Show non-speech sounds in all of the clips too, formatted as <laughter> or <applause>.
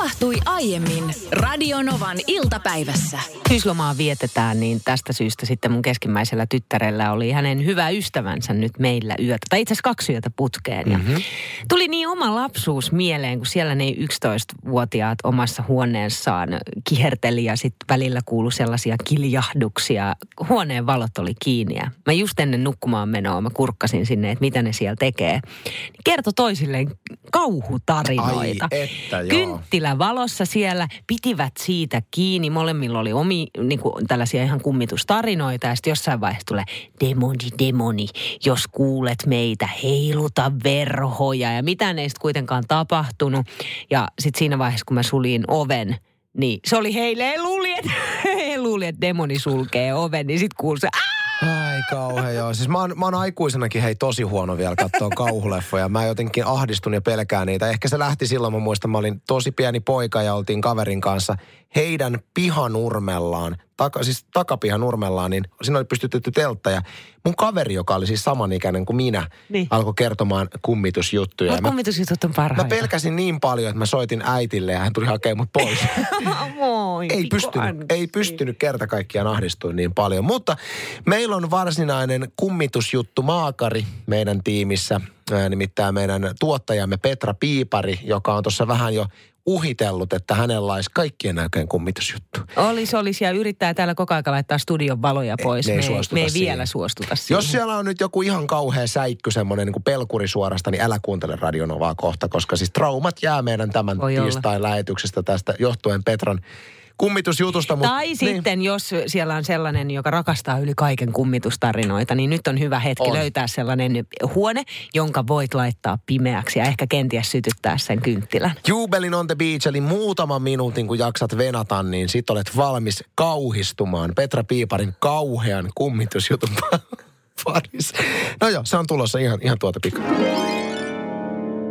tapahtui aiemmin Radionovan iltapäivässä. Syyslomaa vietetään, niin tästä syystä sitten mun keskimmäisellä tyttärellä oli hänen hyvä ystävänsä nyt meillä yötä. Tai itse asiassa kaksi yötä putkeen. Ja Mhm. Tuli niin oma lapsuus mieleen, kun siellä ne 11-vuotiaat omassa huoneessaan kiherteli ja sitten välillä kuului sellaisia kiljahduksia. Huoneen valot oli kiinni ja mä just ennen nukkumaan menoa mä kurkkasin sinne, että mitä ne siellä tekee. Kertoi toisilleen kauhutarinoita. Ai että, joo. Kynttilä valossa siellä, pitivät siitä kiinni. Molemmilla oli omi, niin kuin, tällaisia ihan kummitustarinoita. Ja sitten jossain vaiheessa tulee, demoni, demoni, jos kuulet meitä, heiluta verhoja. Ja mitä ei sitten kuitenkaan tapahtunut. Ja sitten siinä vaiheessa, kun mä sulin oven, niin se oli heille, he luuli, että, <laughs> he luuli, että demoni sulkee oven. Niin sitten kuului se, "Aa!" Ai kauhean joo. Siis mä oon, mä oon aikuisenakin hei tosi huono vielä katsoa kauhuleffoja. Mä jotenkin ahdistun ja pelkään niitä. Ehkä se lähti silloin, mä muistan, mä olin tosi pieni poika ja oltiin kaverin kanssa heidän pihanurmellaan, taka, siis takapihanurmellaan, niin siinä oli pystytetty teltta ja mun kaveri, joka oli siis samanikäinen kuin minä, Niin. alkoi kertomaan kummitusjuttuja. Mä, kummitusjutut on mä parhaita. pelkäsin niin paljon, että mä soitin äitille ja hän tuli hakemaan mut pois. <laughs> Moi, ei pystynyt, ei pystynyt kerta kaikkiaan ahdistuin niin paljon. Mutta meillä on varsinainen kummitusjuttu maakari meidän tiimissä. Nimittäin meidän tuottajamme Petra Piipari, joka on tuossa vähän jo uhitellut, että hänellä olisi kaikkien näköinen kummitusjuttu. Olisi, olisi ja yrittää täällä koko aika laittaa studion valoja pois. ei me, me ei siihen. vielä suostuta siihen. Jos siellä on nyt joku ihan kauhea säikky, semmoinen niin pelkuri suorasta, niin älä kuuntele Radionovaa kohta, koska siis traumat jää meidän tämän Voi olla. tiistain lähetyksestä tästä johtuen Petran kummitusjutusta. mut- tai niin. sitten, jos siellä on sellainen, joka rakastaa yli kaiken kummitustarinoita, niin nyt on hyvä hetki On. löytää sellainen huone, jonka voit laittaa pimeäksi ja ehkä kenties sytyttää sen kynttilän. Juubelin on the beach, eli muutaman minuutin kun jaksat venata, niin sit olet valmis kauhistumaan Petra Piiparin kauhean kummitusjutun <laughs> parissa. No joo, se on tulossa ihan, ihan tuota pikku.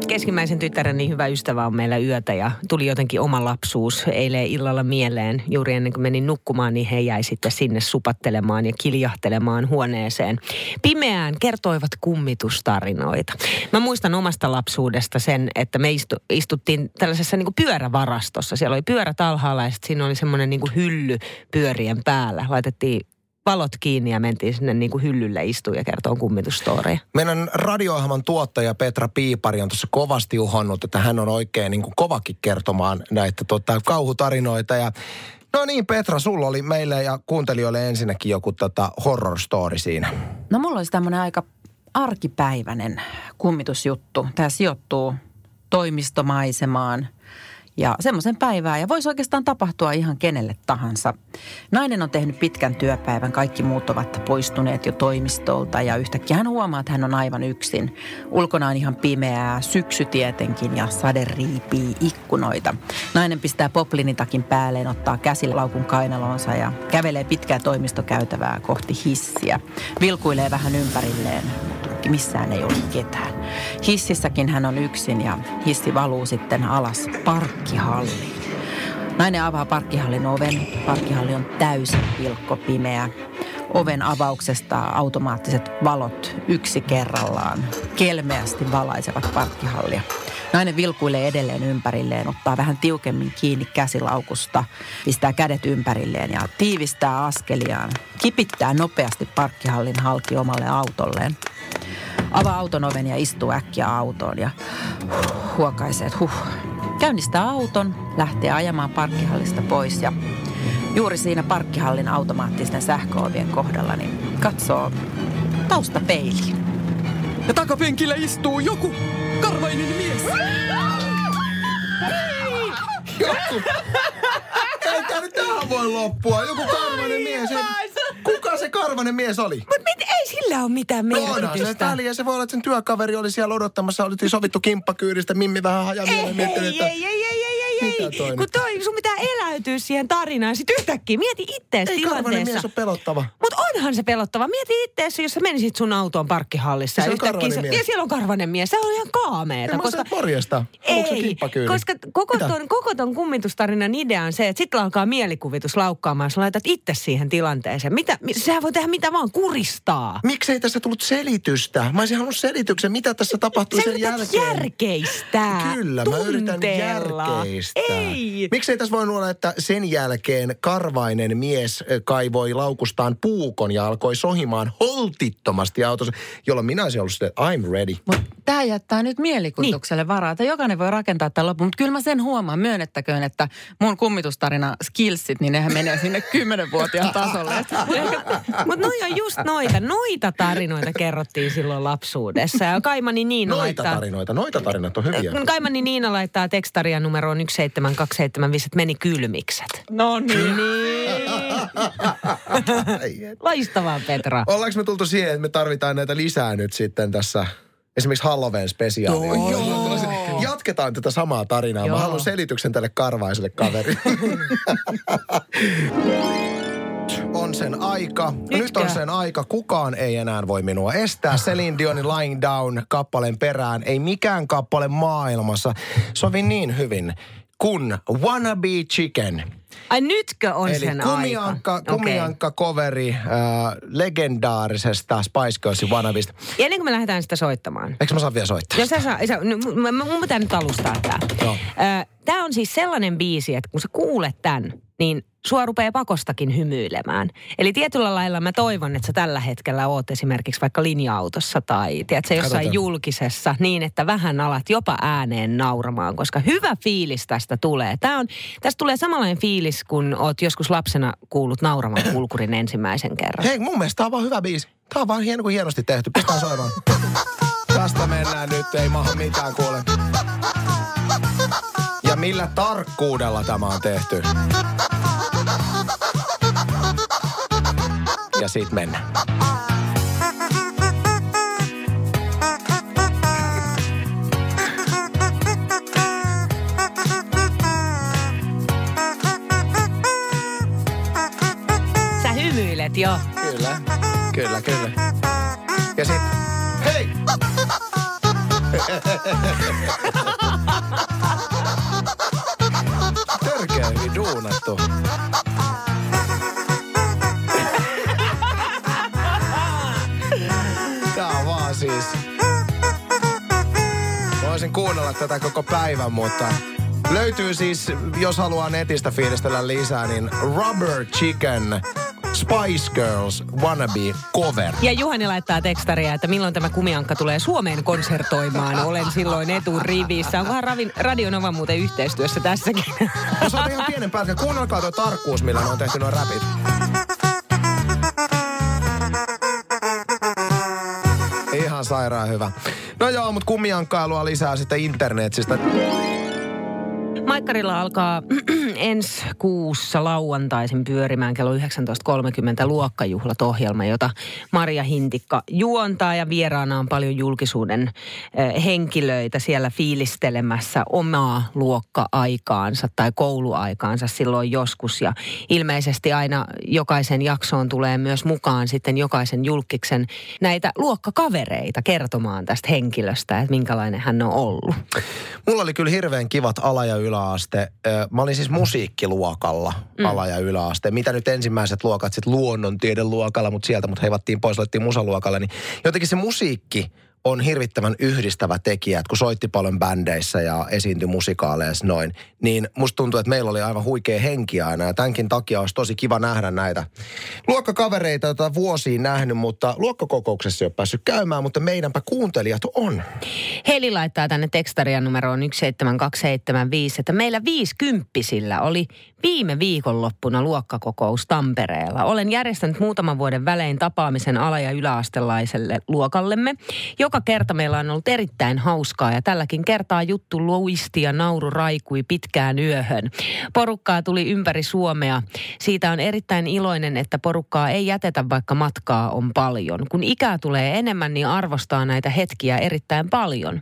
Keskimmäisen tyttären niin hyvä ystävä on meillä yötä ja tuli jotenkin oma lapsuus eilen illalla mieleen. Juuri ennen kuin menin nukkumaan, niin he jäi sitten sinne supattelemaan ja kiljahtelemaan huoneeseen. Pimeään kertoivat kummitustarinoita. Mä muistan omasta lapsuudesta sen, että me istu, istuttiin tällaisessa niin pyörävarastossa. Siellä oli pyörät alhaalla ja siinä oli semmoinen niin hylly pyörien päällä. Laitettiin valot kiinni ja mentiin sinne niin kuin hyllylle istuun ja kertoo kummitustoreja. Meidän radio tuottaja Petra Piipari on tuossa kovasti uhonnut, että hän on oikein niin kuin kovakin kertomaan näitä tota, kauhutarinoita. Ja no niin Petra, sulla oli meille ja kuuntelijoille ensinnäkin joku tota, horror story siinä. No mulla olisi tämmöinen aika arkipäiväinen kummitusjuttu. Tämä sijoittuu toimistomaisemaan ja semmoisen päivään. Ja voisi oikeastaan tapahtua ihan kenelle tahansa. Nainen on tehnyt pitkän työpäivän, kaikki muut ovat poistuneet jo toimistolta ja yhtäkkiä hän huomaa, että hän on aivan yksin. Ulkona on ihan pimeää, syksy tietenkin ja sade riipii ikkunoita. Nainen pistää poplinitakin päälleen, ottaa käsilaukun kainalonsa ja kävelee pitkää toimistokäytävää kohti hissiä. Vilkuilee vähän ympärilleen, mutta missään ei ole ketään. Hississäkin hän on yksin ja hissi valuu sitten alas parkkihalliin. Nainen avaa parkkihallin oven. Parkkihalli on täysin pilkko pimeä. Oven avauksesta automaattiset valot yksi kerrallaan kelmeästi valaisevat parkkihallia. Nainen vilkuilee edelleen ympärilleen, ottaa vähän tiukemmin kiinni käsilaukusta, pistää kädet ympärilleen ja tiivistää askeliaan. Kipittää nopeasti parkkihallin halki omalle autolleen. Avaa auton oven ja istuu äkkiä autoon ja huh, huokaisee, että huh. Käynnistää auton, lähtee ajamaan parkkihallista pois ja juuri siinä parkkihallin automaattisten sähköovien kohdalla niin katsoo taustapeiliin. Ja takapenkillä istuu joku karvainen mies. Joku. Ei tämä nyt tähän voi loppua. Joku karvainen mies. Ei- Kuka se karvainen mies oli? Mutta ei sillä ole mitään No onhan se merkitystä. väliä. Se voi olla, että sen työkaveri oli siellä odottamassa. Oltiin sovittu kimppakyydistä. Mimmi vähän hajaa ei, ei, ei, ei, ei, ei, toi Kun toi, sun pitää eläytyä siihen tarinaan. Sitten yhtäkkiä mieti ittees Ei karvainen mies ole pelottava. Mutta onhan se pelottava. Mieti ittees, jos sä menisit sun autoon parkkihallissa. Ja on yhtäkkiä se- mies. Ja siellä on karvanen mies. Se on ihan kaameeta. En mä koska... morjesta. Se Ei, koska koko Mitä? ton, koko ton kummitustarinan idea on se, että sitten alkaa mielikuvitus laukkaamaan. Sä laitat itse siihen tilanteeseen. Mitä, mi- sehän voi tehdä mitä vaan, kuristaa. Miksei tässä tullut selitystä? Mä olisin halunnut selityksen, mitä tässä tapahtui sen jälkeen. järkeistää Kyllä, mä yritän järkeistää. Fiilistää. Ei. Miksei tässä voi olla, että sen jälkeen karvainen mies kaivoi laukustaan puukon ja alkoi sohimaan holtittomasti autossa, jolloin minä olisin ollut sitten, I'm ready. Mutta tämä jättää nyt mielikuvitukselle niin. varaa, että jokainen voi rakentaa tämän lopun. Mutta kyllä mä sen huomaan, myönnettäköön, että mun kummitustarina skillsit, niin nehän menee sinne <laughs> kymmenenvuotiaan tasolle. <laughs> Mutta noi on just noita. Noita tarinoita kerrottiin silloin lapsuudessa. Ja Kaimani Niina Noita laittaa... tarinoita, noita tarinat on hyviä. Kaimani Niina laittaa tekstaria numeroon 17275, että meni kylmikset. No niin. Loistavaa Petra. Ollaanko me tultu siihen, että me tarvitaan näitä lisää nyt sitten tässä esimerkiksi Halloween spesiaalia? Joo. Jatketaan tätä samaa tarinaa. Joo. Joo. Mä haluan selityksen tälle karvaiselle kaverille. <laughs> on sen aika. Nyt, Nyt on Nytkö? sen aika. Kukaan ei enää voi minua estää. Celine Dionin Lying Down kappaleen perään. Ei mikään kappale maailmassa sovi niin hyvin kuin Wanna Be Chicken. Ai nytkö on Eli sen kumiankka, aika? kumiankka coveri äh, legendaarisesta Spice Girlsin Wannabista. Ja ennen kuin me lähdetään sitä soittamaan. Eikö mä saa vielä soittaa? Jos sä saa, sä, no, mun, mun pitää nyt alustaa tää. Joo. Tämä on siis sellainen biisi, että kun sä kuulet tämän, niin sua rupeaa pakostakin hymyilemään. Eli tietyllä lailla mä toivon, että sä tällä hetkellä oot esimerkiksi vaikka linja-autossa tai tiedätkö, jossain Katsotaan. julkisessa niin, että vähän alat jopa ääneen nauramaan, koska hyvä fiilis tästä tulee. Tää on, tästä tulee samanlainen fiilis, kun oot joskus lapsena kuullut nauravan kulkurin ensimmäisen kerran. Hei, mun mielestä tää on vaan hyvä biisi. Tää on vaan hieno kuin hienosti tehty. Pistää soimaan. Tästä mennään nyt, ei maha mitään kuule. Millä tarkkuudella tämä on tehty. Ja siitä mennään. Sä hymyilet jo. Kyllä, kyllä, kyllä. Ja sit, hei! <laughs> duunattu. Tää on vaan siis... Voisin kuunnella tätä koko päivän, mutta löytyy siis, jos haluaa netistä fiilistellä lisää, niin Rubber Chicken Spice Girls Wannabe cover. Ja Juhani laittaa tekstaria, että milloin tämä kumiankka tulee Suomeen konsertoimaan. Olen silloin eturivissä. Onkohan Ravin, Radionova muuten yhteistyössä tässäkin? No se on ihan pienen pätkän. Kuunnelkaa tuo tarkkuus, millä ne on tehty nuo räpit. Ihan sairaan hyvä. No joo, mutta kummiankkailua lisää sitten internetsistä. Maikkarilla alkaa ensi kuussa lauantaisin pyörimään kello 19.30 luokkajuhlat ohjelma, jota Maria Hintikka juontaa ja vieraana on paljon julkisuuden henkilöitä siellä fiilistelemässä omaa luokka-aikaansa tai kouluaikaansa silloin joskus. Ja ilmeisesti aina jokaisen jaksoon tulee myös mukaan sitten jokaisen julkiksen näitä luokkakavereita kertomaan tästä henkilöstä, että minkälainen hän on ollut. Mulla oli kyllä hirveän kivat ala- ja yläaste. Mä olin siis musiikkiluokalla mm. ala- ja yläaste. Mitä nyt ensimmäiset luokat sitten luonnontiedeluokalla, mutta sieltä mut heivattiin pois, laitettiin musaluokalle. Niin jotenkin se musiikki on hirvittävän yhdistävä tekijä, että kun soitti paljon bändeissä ja esiintyi musikaaleissa noin, niin musta tuntuu, että meillä oli aivan huikea henki aina ja tämänkin takia olisi tosi kiva nähdä näitä luokkakavereita, joita vuosiin nähnyt, mutta luokkakokouksessa ei ole päässyt käymään, mutta meidänpä kuuntelijat on. Heli laittaa tänne tekstarian numeroon 17275, että meillä viisikymppisillä oli viime viikonloppuna luokkakokous Tampereella. Olen järjestänyt muutaman vuoden välein tapaamisen ala- ja yläastelaiselle luokallemme. Joka kerta meillä on ollut erittäin hauskaa ja tälläkin kertaa juttu luisti ja nauru raikui pitkään yöhön. Porukkaa tuli ympäri Suomea. Siitä on erittäin iloinen, että porukkaa ei jätetä, vaikka matkaa on paljon. Kun ikää tulee enemmän, niin arvostaa näitä hetkiä erittäin paljon.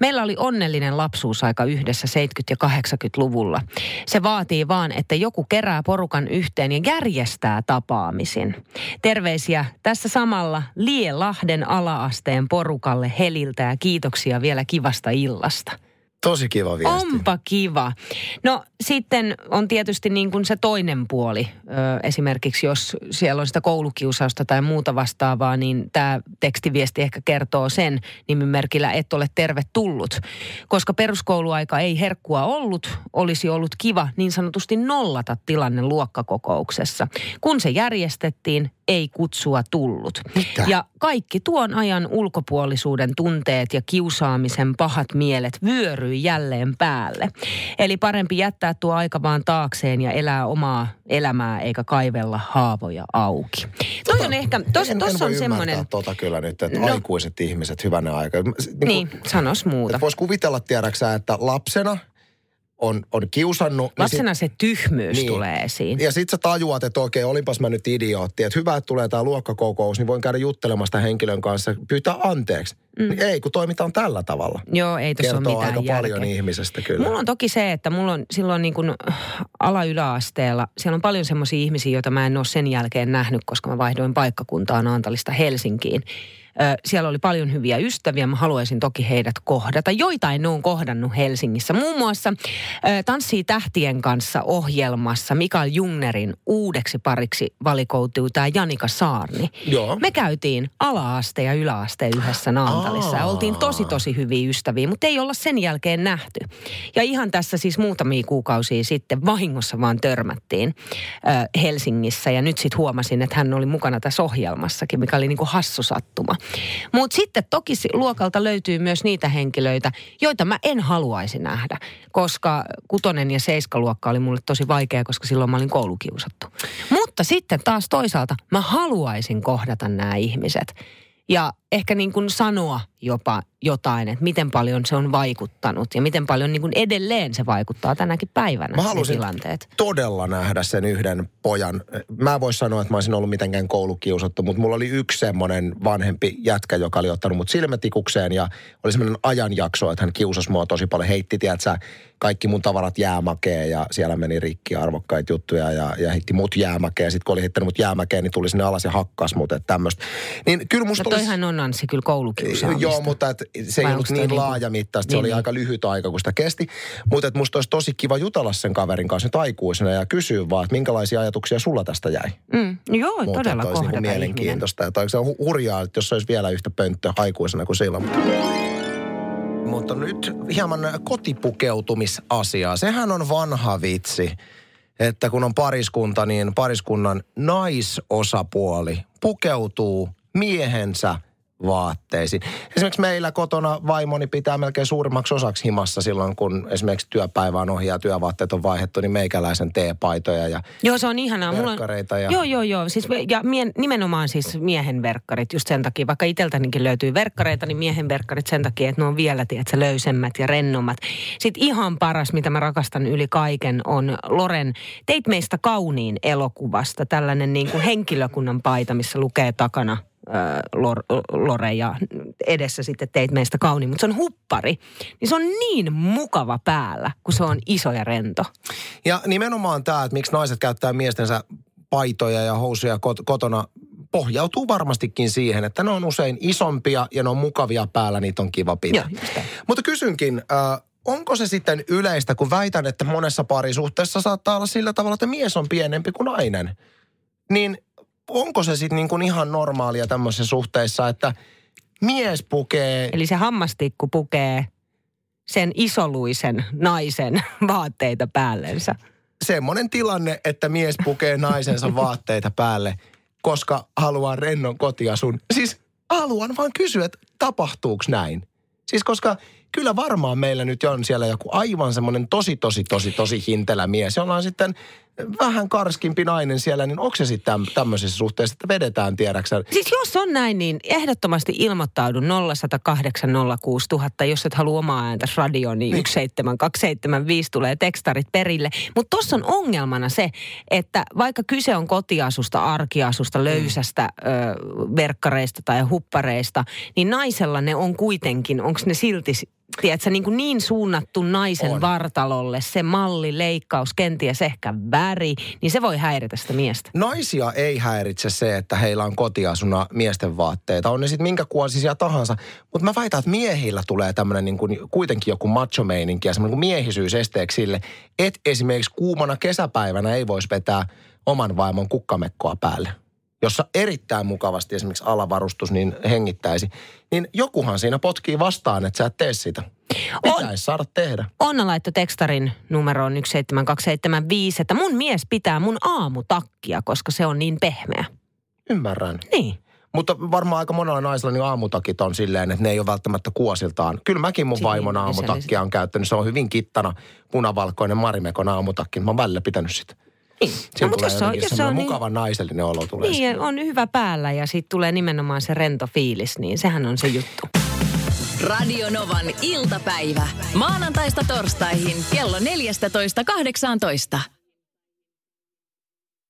Meillä oli onnellinen lapsuusaika yhdessä 70- ja 80-luvulla. Se vaatii vaan, että joku kerää porukan yhteen ja järjestää tapaamisin. Terveisiä tässä samalla Lielahden alaasteen porukalle Heliltä ja kiitoksia vielä kivasta illasta. Tosi kiva viesti. Onpa kiva. No sitten on tietysti niin kuin se toinen puoli. Ö, esimerkiksi jos siellä on sitä koulukiusausta tai muuta vastaavaa, niin tämä tekstiviesti ehkä kertoo sen nimimerkillä, että ole tervetullut. Koska peruskouluaika ei herkkua ollut, olisi ollut kiva niin sanotusti nollata tilanne luokkakokouksessa. Kun se järjestettiin, ei kutsua tullut. Mitä? Ja kaikki tuon ajan ulkopuolisuuden tunteet ja kiusaamisen pahat mielet vyöryi jälleen päälle. Eli parempi jättää tuo aika vaan taakseen ja elää omaa elämää eikä kaivella haavoja auki. Toi on ehkä, tos, en, en tossa voi on semmoinen... tota kyllä nyt, että No. no. aikuiset ihmiset hyvänä aika. Niin, Niin, sanos muuta. Voisi kuvitella, tiedäksä, että lapsena on, on kiusannut. niin Lapsena se tyhmyys Niin. tulee esiin. Ja sit sä tajuat, että okei, olinpas mä nyt idiootti. Että hyvä, että tulee tää luokkakokous, niin voin käydä juttelemaan sitä henkilön kanssa, pyytää anteeksi. Mm. Niin ei, kun toimitaan tällä tavalla. Joo, ei tuossa ole mitään aika paljon ihmisestä kyllä. Mulla on toki se, että mulla on silloin niin kuin ala-yläasteella, siellä on paljon semmoisia ihmisiä, joita mä en ole sen jälkeen nähnyt, koska mä vaihdoin paikkakuntaa Naantalista Helsinkiin. Siellä oli paljon hyviä ystäviä, mä haluaisin toki heidät kohdata. Joitain ne on kohdannut Helsingissä. Muun muassa Tanssii tähtien kanssa ohjelmassa Mikael Jungnerin uudeksi pariksi valikoutui tämä Janika Saarni. Joo. Me käytiin ala-aste ja yläaste yhdessä Naantalissa ja Aa. oltiin tosi tosi hyviä ystäviä, mutta ei olla sen jälkeen nähty. Ja ihan tässä siis muutamia kuukausia sitten vahingossa vaan törmättiin Helsingissä ja nyt sitten huomasin, että hän oli mukana tässä ohjelmassakin, mikä oli niinku hassu sattuma. Mutta sitten toki luokalta löytyy myös niitä henkilöitä, joita mä en haluaisi nähdä, koska kutonen ja seiskaluokka oli mulle tosi vaikea, koska silloin mä olin koulukiusattu. Mutta sitten taas toisaalta mä haluaisin kohdata nämä ihmiset ja ehkä niin kuin sanoa jopa jotain, että miten paljon se on vaikuttanut ja miten paljon niin kuin edelleen se vaikuttaa tänäkin päivänä Mä halusin tilanteet. todella nähdä sen yhden pojan. Mä en voi sanoa, että mä olisin ollut mitenkään koulukiusattu, mutta mulla oli yksi semmoinen vanhempi jätkä, joka oli ottanut mut silmätikukseen ja oli semmoinen ajanjakso, että hän kiusasi mua tosi paljon. Heitti, tiedätkö, kaikki mun tavarat jäämäkeen ja siellä meni rikki arvokkaita juttuja ja, ja heitti mut jäämäkeen. Sitten kun oli heittänyt mut jäämäkeen, niin tuli sinne alas ja hakkas mut, että tämmöistä. Niin kyllä No musta olisi... toihan on Anssi kyllä koulukiusaamista. Joo, mutta et se ei Vai ollut niin niinku- laajamittaista. Se Niin, oli niin. aika lyhyt aika, kun sitä kesti. Mutta et musta olisi tosi kiva jutella sen kaverin kanssa nyt aikuisena ja kysyä vaan, että minkälaisia ajatuksia sulla tästä jäi. Mm, joo, Muuta, todella että olisi kohdata niinku ihminen. mielenkiintoista. Ja toi- se on hu- hurjaa, että jos se olisi vielä yhtä pönttöä aikuisena kuin silloin. Mutta nyt hieman kotipukeutumisasiaa. Sehän on vanha vitsi, että kun on pariskunta, niin pariskunnan naisosapuoli pukeutuu miehensä vaatteisiin. Esimerkiksi meillä kotona vaimoni pitää melkein suurimmaksi osaksi himassa silloin, kun esimerkiksi työpäivä on ohi ja työvaatteet on vaihdettu, niin meikäläisen teepaitoja ja Joo, se on ihanaa. Mulla on, verkkareita ja... Joo, joo, joo. Siis, ja mien, nimenomaan siis miehen verkkarit just sen takia. Vaikka itseltänikin löytyy verkkareita, niin miehen verkkarit sen takia, että ne on vielä, tiedätkö, löysemmät ja rennommat. Sitten ihan paras, mitä mä rakastan yli kaiken, on Loren Teit meistä kauniin elokuvasta. Tällainen niin kuin henkilökunnan paita, missä lukee takana Lore ja edessä sitten teit meistä kauniin. Mutta se on huppari. Niin se on niin mukava päällä, kun se on iso ja rento. Ja nimenomaan tämä, että miksi naiset käyttää miestensä paitoja ja housuja kot- kotona, pohjautuu varmastikin siihen, että ne on usein isompia ja ne on mukavia päällä, niitä on kiva pitää. Joo. Mutta kysynkin, äh, onko se sitten yleistä, kun väitän, että monessa parisuhteessa saattaa olla sillä tavalla, että mies on pienempi kuin nainen, niin onko se sitten niin kuin ihan normaalia tämmöisissä suhteissa, että mies pukee Eli se hammastikku pukee sen isoluisen naisen <laughs> vaatteita päällensä. semmoinen tilanne, että mies pukee naisensa <laughs> vaatteita päälle, koska haluaa rennon kotiasun. Siis haluan vaan kysyä, että tapahtuuko näin? Siis koska kyllä varmaan meillä nyt on siellä joku aivan semmoinen tosi, tosi, tosi, tosi hintelä mies, jolla on sitten vähän karskimpi nainen siellä, niin onko se sitten täm- tämmöisessä suhteessa, että vedetään tiedäksä? Siis jos on näin, niin ehdottomasti ilmoittaudu 0108 06000. Jos et halua omaa ääntä radioon, niin 17275 tulee tekstarit perille. Mutta tuossa on ongelmana se, että vaikka kyse on kotiasusta, arkiasusta, löysästä ö, verkkareista tai huppareista, niin naisella ne on kuitenkin, onko ne silti tiedätkö, niin, kuin niin suunnattu naisen On. vartalolle, se malli, leikkaus, kenties ehkä väri, niin se voi häiritä sitä miestä. Naisia ei häiritse se, että heillä on kotiasuna miesten vaatteita. On ne sitten minkä kuosisia tahansa. Mutta mä väitän, että miehillä tulee tämmöinen niin kuin, kuitenkin joku macho-meininki ja semmoinen kuin miehisyys esteeksi sille, että esimerkiksi kuumana kesäpäivänä ei voisi vetää oman vaimon kukkamekkoa päälle jossa erittäin mukavasti esimerkiksi alavarustus niin hengittäisi, niin jokuhan siinä potkii vastaan, että sä et tee sitä. Pitäisi saada tehdä. Onna laittoi tekstarin numeroon 17275, että mun mies pitää mun aamutakkia, koska se on niin pehmeä. Ymmärrän. Niin. Mutta varmaan aika monella naisella niin aamutakit on silleen, että ne ei ole välttämättä kuosiltaan. Kyllä mäkin mun Siinä vaimon on aamutakkia on käyttänyt. Se on hyvin kittana punavalkoinen Marimekon aamutakki. Mä oon välillä pitänyt sitä. Niin. Siinä mut tulee jos se on, jos se on niin, mukava naisellinen olo tulee siitä. niin, on hyvä päällä ja sitten tulee nimenomaan se rento fiilis, niin sehän on se juttu. Radio Novan iltapäivä. Maanantaista torstaihin kello 14.18.